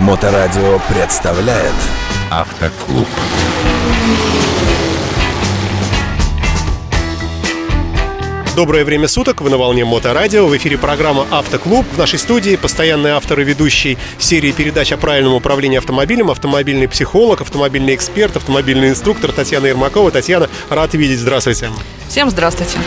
Моторадио представляет Автоклуб. Доброе время суток, вы на волне Моторадио, в эфире программа «Автоклуб». В нашей студии постоянный автор и ведущий серии передач о правильном управлении автомобилем, автомобильный психолог, автомобильный эксперт, автомобильный инструктор Татьяна Ермакова. Татьяна, рад видеть, здравствуйте. Всем здравствуйте.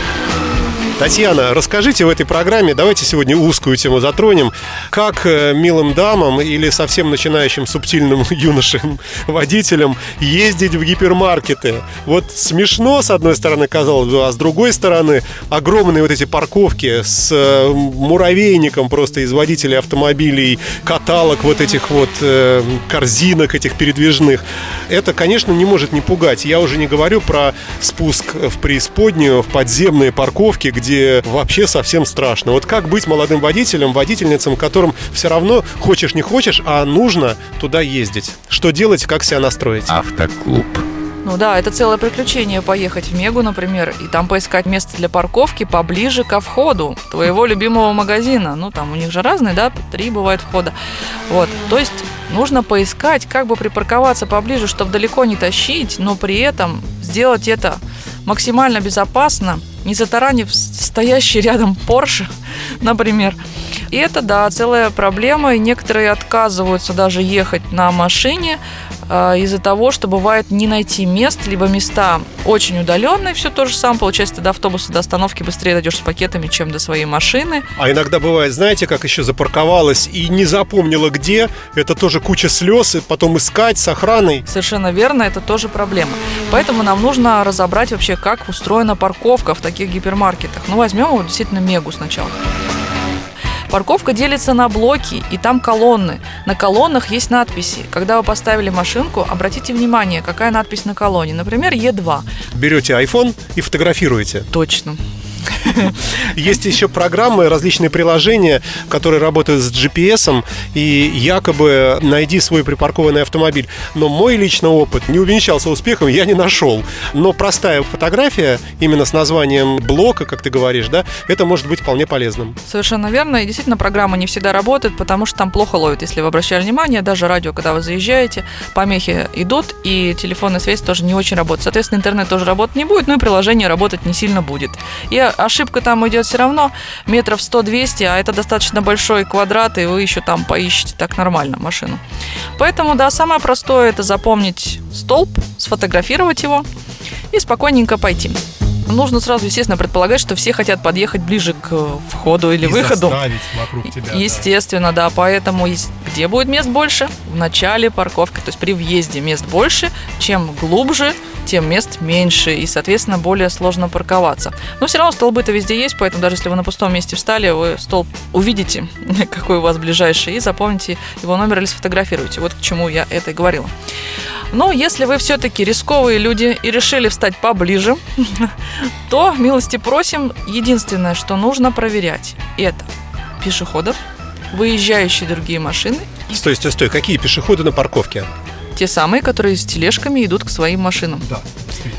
Татьяна, расскажите в этой программе, давайте сегодня узкую тему затронем, как э, милым дамам или совсем начинающим субтильным юношам водителям ездить в гипермаркеты. Вот смешно, с одной стороны, казалось бы, а с другой стороны, огромные вот эти парковки с э, муравейником просто из водителей автомобилей, каталог вот этих вот э, корзинок этих передвижных. Это, конечно, не может не пугать. Я уже не говорю про спуск в преисподнюю, в подземные парковки, где где вообще совсем страшно. Вот как быть молодым водителем, водительницам, которым все равно хочешь не хочешь, а нужно туда ездить? Что делать, как себя настроить? Автоклуб. Ну да, это целое приключение поехать в Мегу, например, и там поискать место для парковки поближе ко входу твоего любимого магазина. Ну, там у них же разные, да, три бывает входа. Вот, то есть нужно поискать, как бы припарковаться поближе, чтобы далеко не тащить, но при этом сделать это максимально безопасно, не затаранив стоящий рядом Porsche, например. И это, да, целая проблема, и некоторые отказываются даже ехать на машине, из-за того, что бывает не найти мест, либо места очень удаленные, все то же самое, получается, до автобуса, до остановки быстрее дойдешь с пакетами, чем до своей машины. А иногда бывает, знаете, как еще запарковалась и не запомнила где, это тоже куча слез, и потом искать с охраной. Совершенно верно, это тоже проблема. Поэтому нам нужно разобрать вообще, как устроена парковка в таких гипермаркетах. Ну, возьмем вот действительно Мегу сначала. Парковка делится на блоки, и там колонны. На колоннах есть надписи. Когда вы поставили машинку, обратите внимание, какая надпись на колонне. Например, Е2. Берете iPhone и фотографируете. Точно. Есть еще программы, различные приложения, которые работают с GPS, и якобы найди свой припаркованный автомобиль. Но мой личный опыт не увенчался успехом, я не нашел. Но простая фотография, именно с названием блока, как ты говоришь, да, это может быть вполне полезным. Совершенно верно. И действительно, программа не всегда работает, потому что там плохо ловит. Если вы обращали внимание, даже радио, когда вы заезжаете, помехи идут, и телефонная связь тоже не очень работает. Соответственно, интернет тоже работать не будет, но и приложение работать не сильно будет. И ошибка там идет все равно метров 100-200, а это достаточно большой квадрат, и вы еще там поищете так нормально машину. Поэтому, да, самое простое это запомнить столб, сфотографировать его и спокойненько пойти нужно сразу, естественно, предполагать, что все хотят подъехать ближе к входу или И выходу. вокруг тебя. Естественно, да. да. Поэтому где будет мест больше? В начале парковки, то есть при въезде мест больше. Чем глубже, тем мест меньше. И, соответственно, более сложно парковаться. Но все равно столбы-то везде есть, поэтому даже если вы на пустом месте встали, вы столб увидите, какой у вас ближайший, и запомните его номер или сфотографируйте. Вот к чему я это и говорила. Но если вы все-таки рисковые люди и решили встать поближе, то милости просим. Единственное, что нужно проверять, это пешеходов, выезжающие другие машины. Стой, стой, стой. Какие пешеходы на парковке? Те самые, которые с тележками идут к своим машинам. Да.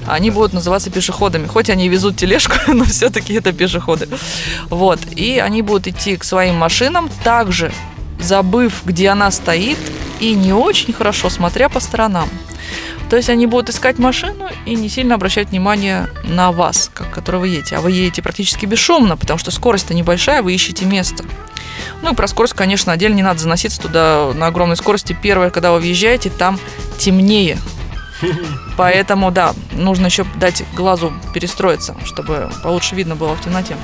Они будут называться пешеходами. Хоть они везут тележку, но все-таки это пешеходы. Вот. И они будут идти к своим машинам, также забыв, где она стоит, и не очень хорошо смотря по сторонам. То есть они будут искать машину и не сильно обращать внимание на вас, как который вы едете. А вы едете практически бесшумно, потому что скорость-то небольшая, вы ищете место. Ну и про скорость, конечно, отдельно не надо заноситься туда на огромной скорости. Первое, когда вы въезжаете, там темнее. Поэтому, да, нужно еще дать глазу перестроиться, чтобы получше видно было в темноте.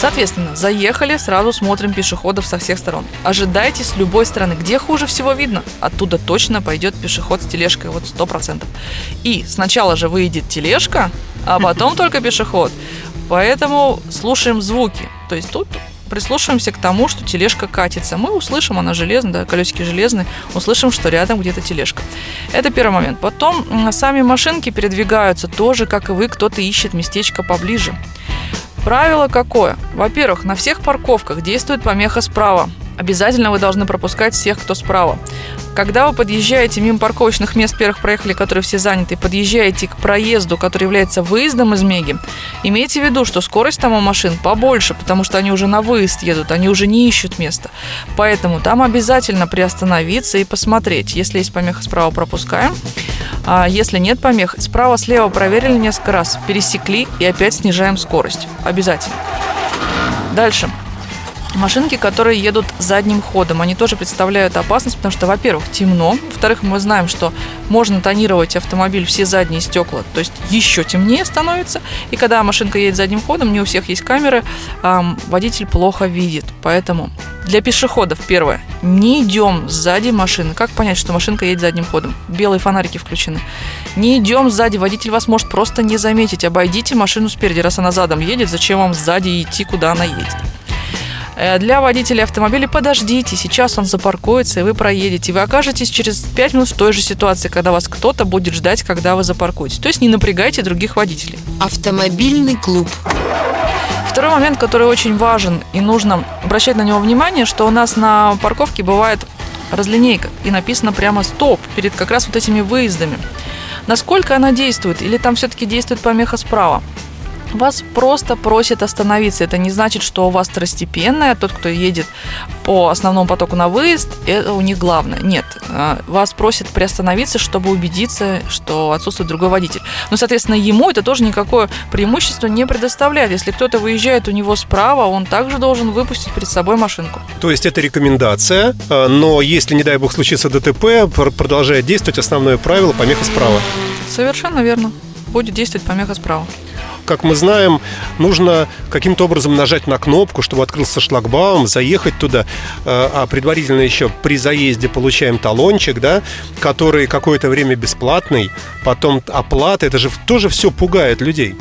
Соответственно, заехали, сразу смотрим пешеходов со всех сторон. Ожидайте с любой стороны. Где хуже всего видно? Оттуда точно пойдет пешеход с тележкой, вот сто процентов. И сначала же выйдет тележка, а потом только пешеход. Поэтому слушаем звуки. То есть тут прислушиваемся к тому, что тележка катится. Мы услышим, она железная, да, колесики железные, услышим, что рядом где-то тележка. Это первый момент. Потом сами машинки передвигаются тоже, как и вы, кто-то ищет местечко поближе. Правило какое? Во-первых, на всех парковках действует помеха справа. Обязательно вы должны пропускать всех, кто справа. Когда вы подъезжаете мимо парковочных мест, первых проехали, которые все заняты, подъезжаете к проезду, который является выездом из Меги, имейте в виду, что скорость там у машин побольше, потому что они уже на выезд едут, они уже не ищут места. Поэтому там обязательно приостановиться и посмотреть. Если есть помеха справа, пропускаем. А если нет помех, справа-слева проверили несколько раз, пересекли и опять снижаем скорость. Обязательно. Дальше. Машинки, которые едут задним ходом, они тоже представляют опасность, потому что, во-первых, темно, во-вторых, мы знаем, что можно тонировать автомобиль все задние стекла, то есть еще темнее становится, и когда машинка едет задним ходом, не у всех есть камеры, водитель плохо видит, поэтому для пешеходов первое, не идем сзади машины. Как понять, что машинка едет задним ходом? Белые фонарики включены. Не идем сзади, водитель вас может просто не заметить. Обойдите машину спереди, раз она задом едет, зачем вам сзади идти, куда она едет? Э, для водителей автомобиля подождите, сейчас он запаркуется, и вы проедете. Вы окажетесь через 5 минут в той же ситуации, когда вас кто-то будет ждать, когда вы запаркуетесь. То есть не напрягайте других водителей. Автомобильный клуб. Второй момент, который очень важен и нужно обращать на него внимание, что у нас на парковке бывает разлинейка и написано прямо «стоп» перед как раз вот этими выездами. Насколько она действует? Или там все-таки действует помеха справа? Вас просто просят остановиться. Это не значит, что у вас второстепенная, тот, кто едет по основному потоку на выезд, это у них главное. Нет, а, вас просят приостановиться, чтобы убедиться, что отсутствует другой водитель. Но, соответственно, ему это тоже никакое преимущество не предоставляет. Если кто-то выезжает у него справа, он также должен выпустить перед собой машинку. То есть это рекомендация, а, но если, не дай бог, случится ДТП, продолжает действовать основное правило помеха справа. Совершенно верно. Будет действовать помеха справа как мы знаем, нужно каким-то образом нажать на кнопку, чтобы открылся шлагбаум, заехать туда, э, а предварительно еще при заезде получаем талончик, да, который какое-то время бесплатный, потом оплата, это же тоже все пугает людей.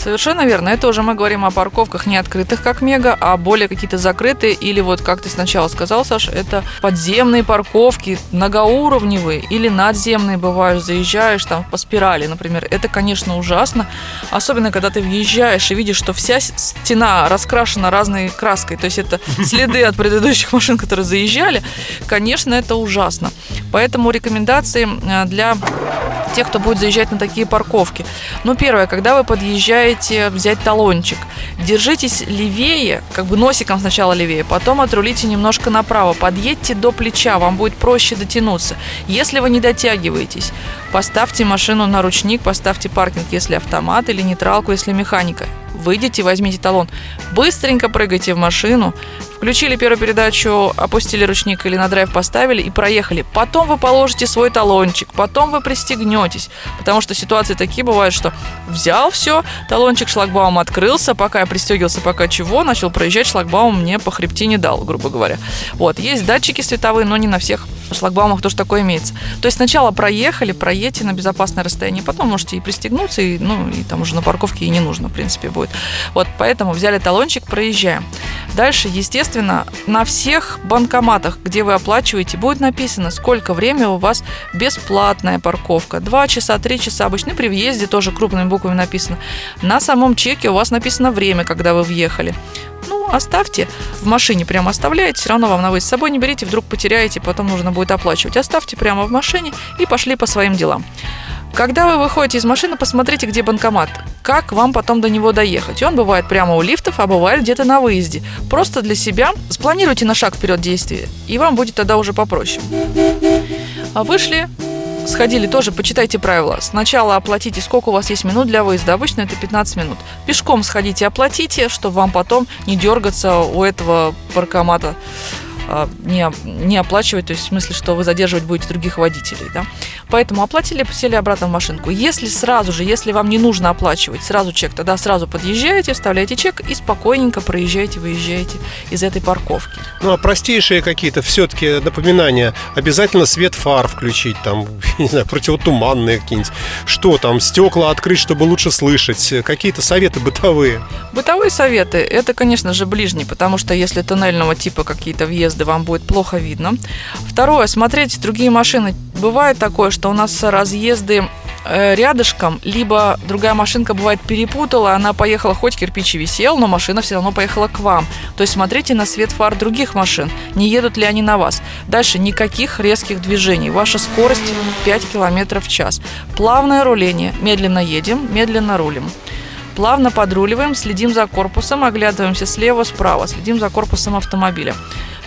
Совершенно верно. Это уже мы говорим о парковках не открытых, как Мега, а более какие-то закрытые или вот, как ты сначала сказал, Саш, это подземные парковки, многоуровневые или надземные бывают. Заезжаешь там по спирали, например. Это, конечно, ужасно. Особенно, когда ты въезжаешь и видишь, что вся стена раскрашена разной краской. То есть это следы от предыдущих машин, которые заезжали. Конечно, это ужасно. Поэтому рекомендации э, для тех, кто будет заезжать на такие парковки. Ну, первое, когда вы подъезжаете взять талончик, держитесь левее, как бы носиком сначала левее, потом отрулите немножко направо, подъедьте до плеча, вам будет проще дотянуться. Если вы не дотягиваетесь, поставьте машину на ручник, поставьте паркинг, если автомат, или нейтралку, если механика выйдите, возьмите талон, быстренько прыгайте в машину, включили первую передачу, опустили ручник или на драйв поставили и проехали. Потом вы положите свой талончик, потом вы пристегнетесь, потому что ситуации такие бывают, что взял все, талончик шлагбаум открылся, пока я пристегивался, пока чего, начал проезжать, шлагбаум мне по хребте не дал, грубо говоря. Вот, есть датчики световые, но не на всех шлагбаумах тоже такое имеется. То есть сначала проехали, проедьте на безопасное расстояние, потом можете и пристегнуться, и, ну, и там уже на парковке и не нужно, в принципе. Вот, поэтому взяли талончик, проезжаем. Дальше, естественно, на всех банкоматах, где вы оплачиваете, будет написано, сколько времени у вас бесплатная парковка. Два часа, три часа. Обычно при въезде тоже крупными буквами написано. На самом чеке у вас написано время, когда вы въехали. Ну, оставьте. В машине прямо оставляете, все равно вам на выезд с собой не берите, вдруг потеряете, потом нужно будет оплачивать. Оставьте прямо в машине и пошли по своим делам. Когда вы выходите из машины, посмотрите, где банкомат. Как вам потом до него доехать. Он бывает прямо у лифтов, а бывает где-то на выезде. Просто для себя спланируйте на шаг вперед действия, и вам будет тогда уже попроще. А вышли, сходили, тоже почитайте правила. Сначала оплатите, сколько у вас есть минут для выезда. Обычно это 15 минут. Пешком сходите, оплатите, чтобы вам потом не дергаться у этого паркомата не, не оплачивать, то есть в смысле, что вы задерживать будете других водителей. Да? Поэтому оплатили, сели обратно в машинку. Если сразу же, если вам не нужно оплачивать сразу чек, тогда сразу подъезжаете, вставляете чек и спокойненько проезжаете, выезжаете из этой парковки. Ну а простейшие какие-то все-таки напоминания. Обязательно свет фар включить, там, не знаю, противотуманные какие-нибудь. Что там, стекла открыть, чтобы лучше слышать. Какие-то советы бытовые. Бытовые советы, это, конечно же, ближний, потому что если туннельного типа какие-то въезды въезда вам будет плохо видно. Второе, смотреть другие машины. Бывает такое, что у нас разъезды э, рядышком, либо другая машинка бывает перепутала, она поехала, хоть кирпич и висел, но машина все равно поехала к вам. То есть смотрите на свет фар других машин, не едут ли они на вас. Дальше никаких резких движений. Ваша скорость 5 км в час. Плавное руление. Медленно едем, медленно рулим. Плавно подруливаем, следим за корпусом, оглядываемся слева, справа, следим за корпусом автомобиля.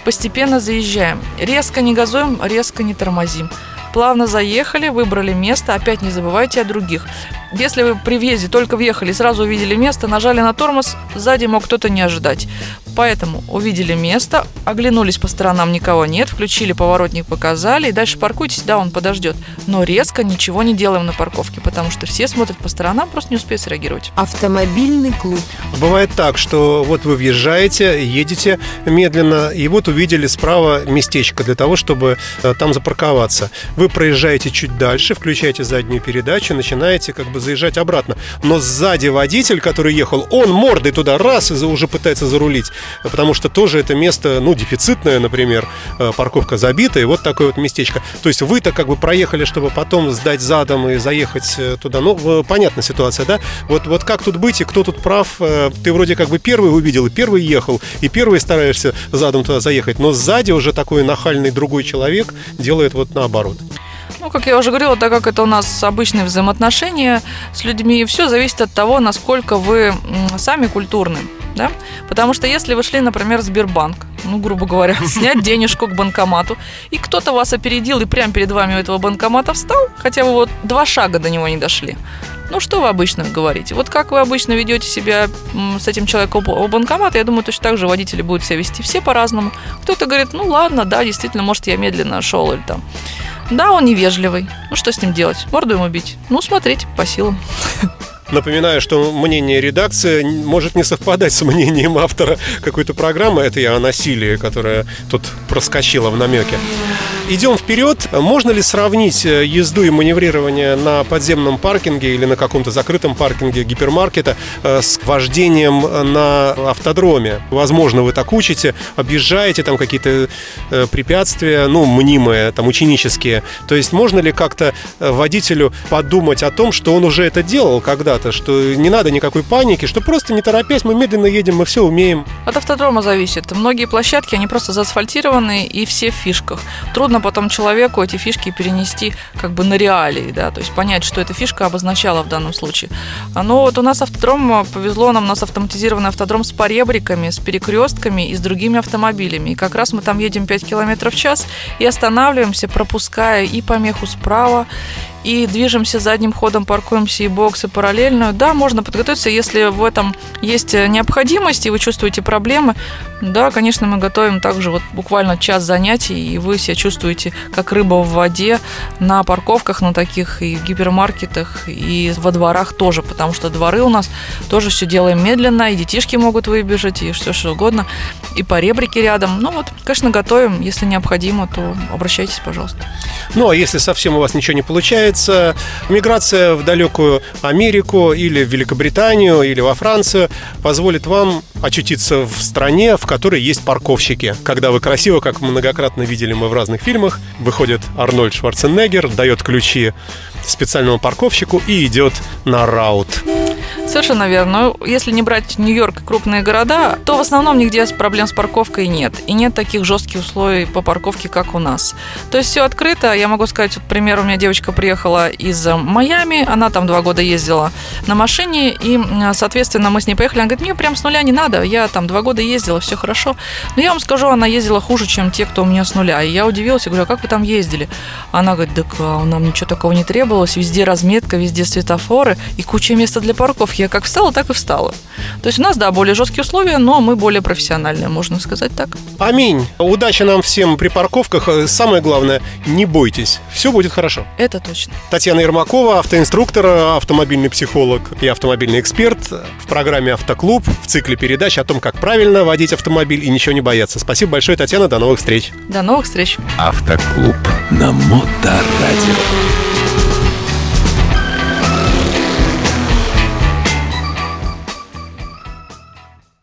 Постепенно заезжаем. Резко не газуем, резко не тормозим. Плавно заехали, выбрали место, опять не забывайте о других. Если вы при въезде только въехали, сразу увидели место, нажали на тормоз, сзади мог кто-то не ожидать. Поэтому увидели место, оглянулись по сторонам, никого нет, включили поворотник, показали, и дальше паркуйтесь, да, он подождет. Но резко ничего не делаем на парковке, потому что все смотрят по сторонам, просто не успеют среагировать. Автомобильный клуб. Бывает так, что вот вы въезжаете, едете медленно, и вот увидели справа местечко для того, чтобы э, там запарковаться. Вы проезжаете чуть дальше, включаете заднюю передачу, начинаете как бы заезжать обратно. Но сзади водитель, который ехал, он мордой туда раз и уже пытается зарулить. Потому что тоже это место, ну, дефицитное, например, э, парковка забита, и вот такое вот местечко. То есть вы-то как бы проехали, чтобы потом сдать задом и заехать э, туда. Ну, понятная ситуация, да? Вот, вот как тут быть и кто тут прав? Э, Ты вроде как бы первый увидел, и первый ехал, и первый стараешься задом туда заехать, но сзади уже такой нахальный другой человек делает вот наоборот. Ну, как я уже говорила, так как это у нас обычные взаимоотношения с людьми, все зависит от того, насколько вы сами культурны. Да? Потому что если вы шли, например, в Сбербанк, ну, грубо говоря, снять денежку к банкомату, и кто-то вас опередил и прямо перед вами у этого банкомата встал, хотя вы вот два шага до него не дошли. Ну, что вы обычно говорите? Вот как вы обычно ведете себя с этим человеком у банкомата, я думаю, точно так же водители будут себя вести все по-разному. Кто-то говорит, ну ладно, да, действительно, может, я медленно шел или там. Да, он невежливый. Ну, что с ним делать? Морду ему бить? Ну, смотрите, по силам. Напоминаю, что мнение редакции может не совпадать с мнением автора какой-то программы. Это я о насилии, которая тут проскочила в намеке. Идем вперед. Можно ли сравнить э, езду и маневрирование на подземном паркинге или на каком-то закрытом паркинге гипермаркета э, с вождением на автодроме? Возможно, вы так учите, объезжаете там какие-то э, препятствия, ну, мнимые, там, ученические. То есть можно ли как-то э, водителю подумать о том, что он уже это делал когда-то, что не надо никакой паники, что просто не торопясь, мы медленно едем, мы все умеем. От автодрома зависит. Многие площадки, они просто заасфальтированы и все в фишках. Трудно потом человеку эти фишки перенести как бы на реалии, да, то есть понять, что эта фишка обозначала в данном случае. А, Но вот у нас автодром, повезло нам, у нас автоматизированный автодром с поребриками, с перекрестками и с другими автомобилями. И как раз мы там едем 5 км в час и останавливаемся, пропуская и помеху справа, и движемся задним ходом, паркуемся и боксы параллельно. Да, можно подготовиться, если в этом есть необходимость, и вы чувствуете проблемы. Да, конечно, мы готовим также вот буквально час занятий, и вы себя чувствуете как рыба в воде на парковках, на таких и в гипермаркетах, и во дворах тоже, потому что дворы у нас тоже все делаем медленно, и детишки могут выбежать, и все что угодно, и по ребрике рядом. Ну вот, конечно, готовим, если необходимо, то обращайтесь, пожалуйста. Ну, а если совсем у вас ничего не получается, миграция в далекую Америку или в Великобританию или во Францию позволит вам очутиться в стране, в которой есть парковщики. Когда вы красиво, как многократно видели мы в разных фильмах, выходит Арнольд Шварценеггер, дает ключи специальному парковщику и идет на раут. Совершенно верно. Ну, если не брать Нью-Йорк и крупные города, то в основном нигде проблем с парковкой нет. И нет таких жестких условий по парковке, как у нас. То есть все открыто. Я могу сказать, вот, пример, у меня девочка приехала из э, Майами, она там два года ездила на машине, и, соответственно, мы с ней поехали. Она говорит, мне прям с нуля не надо, я там два года ездила, все хорошо. Но я вам скажу, она ездила хуже, чем те, кто у меня с нуля. И я удивилась, я говорю, а как вы там ездили? Она говорит, так а, нам ничего такого не требовалось, везде разметка, везде светофоры и куча места для парковки. Я как встала, так и встала. То есть у нас, да, более жесткие условия, но мы более профессиональные, можно сказать так. Аминь. Удачи нам всем при парковках. Э, Самое главное, не бойтесь. Все будет хорошо. Это точно. Татьяна Ермакова, автоинструктор, автомобильный психолог и автомобильный эксперт в программе «Автоклуб» в цикле передач о том, как правильно водить автомобиль и ничего не бояться. Спасибо большое, Татьяна. До новых встреч. До новых встреч. Автоклуб. На Моторадио.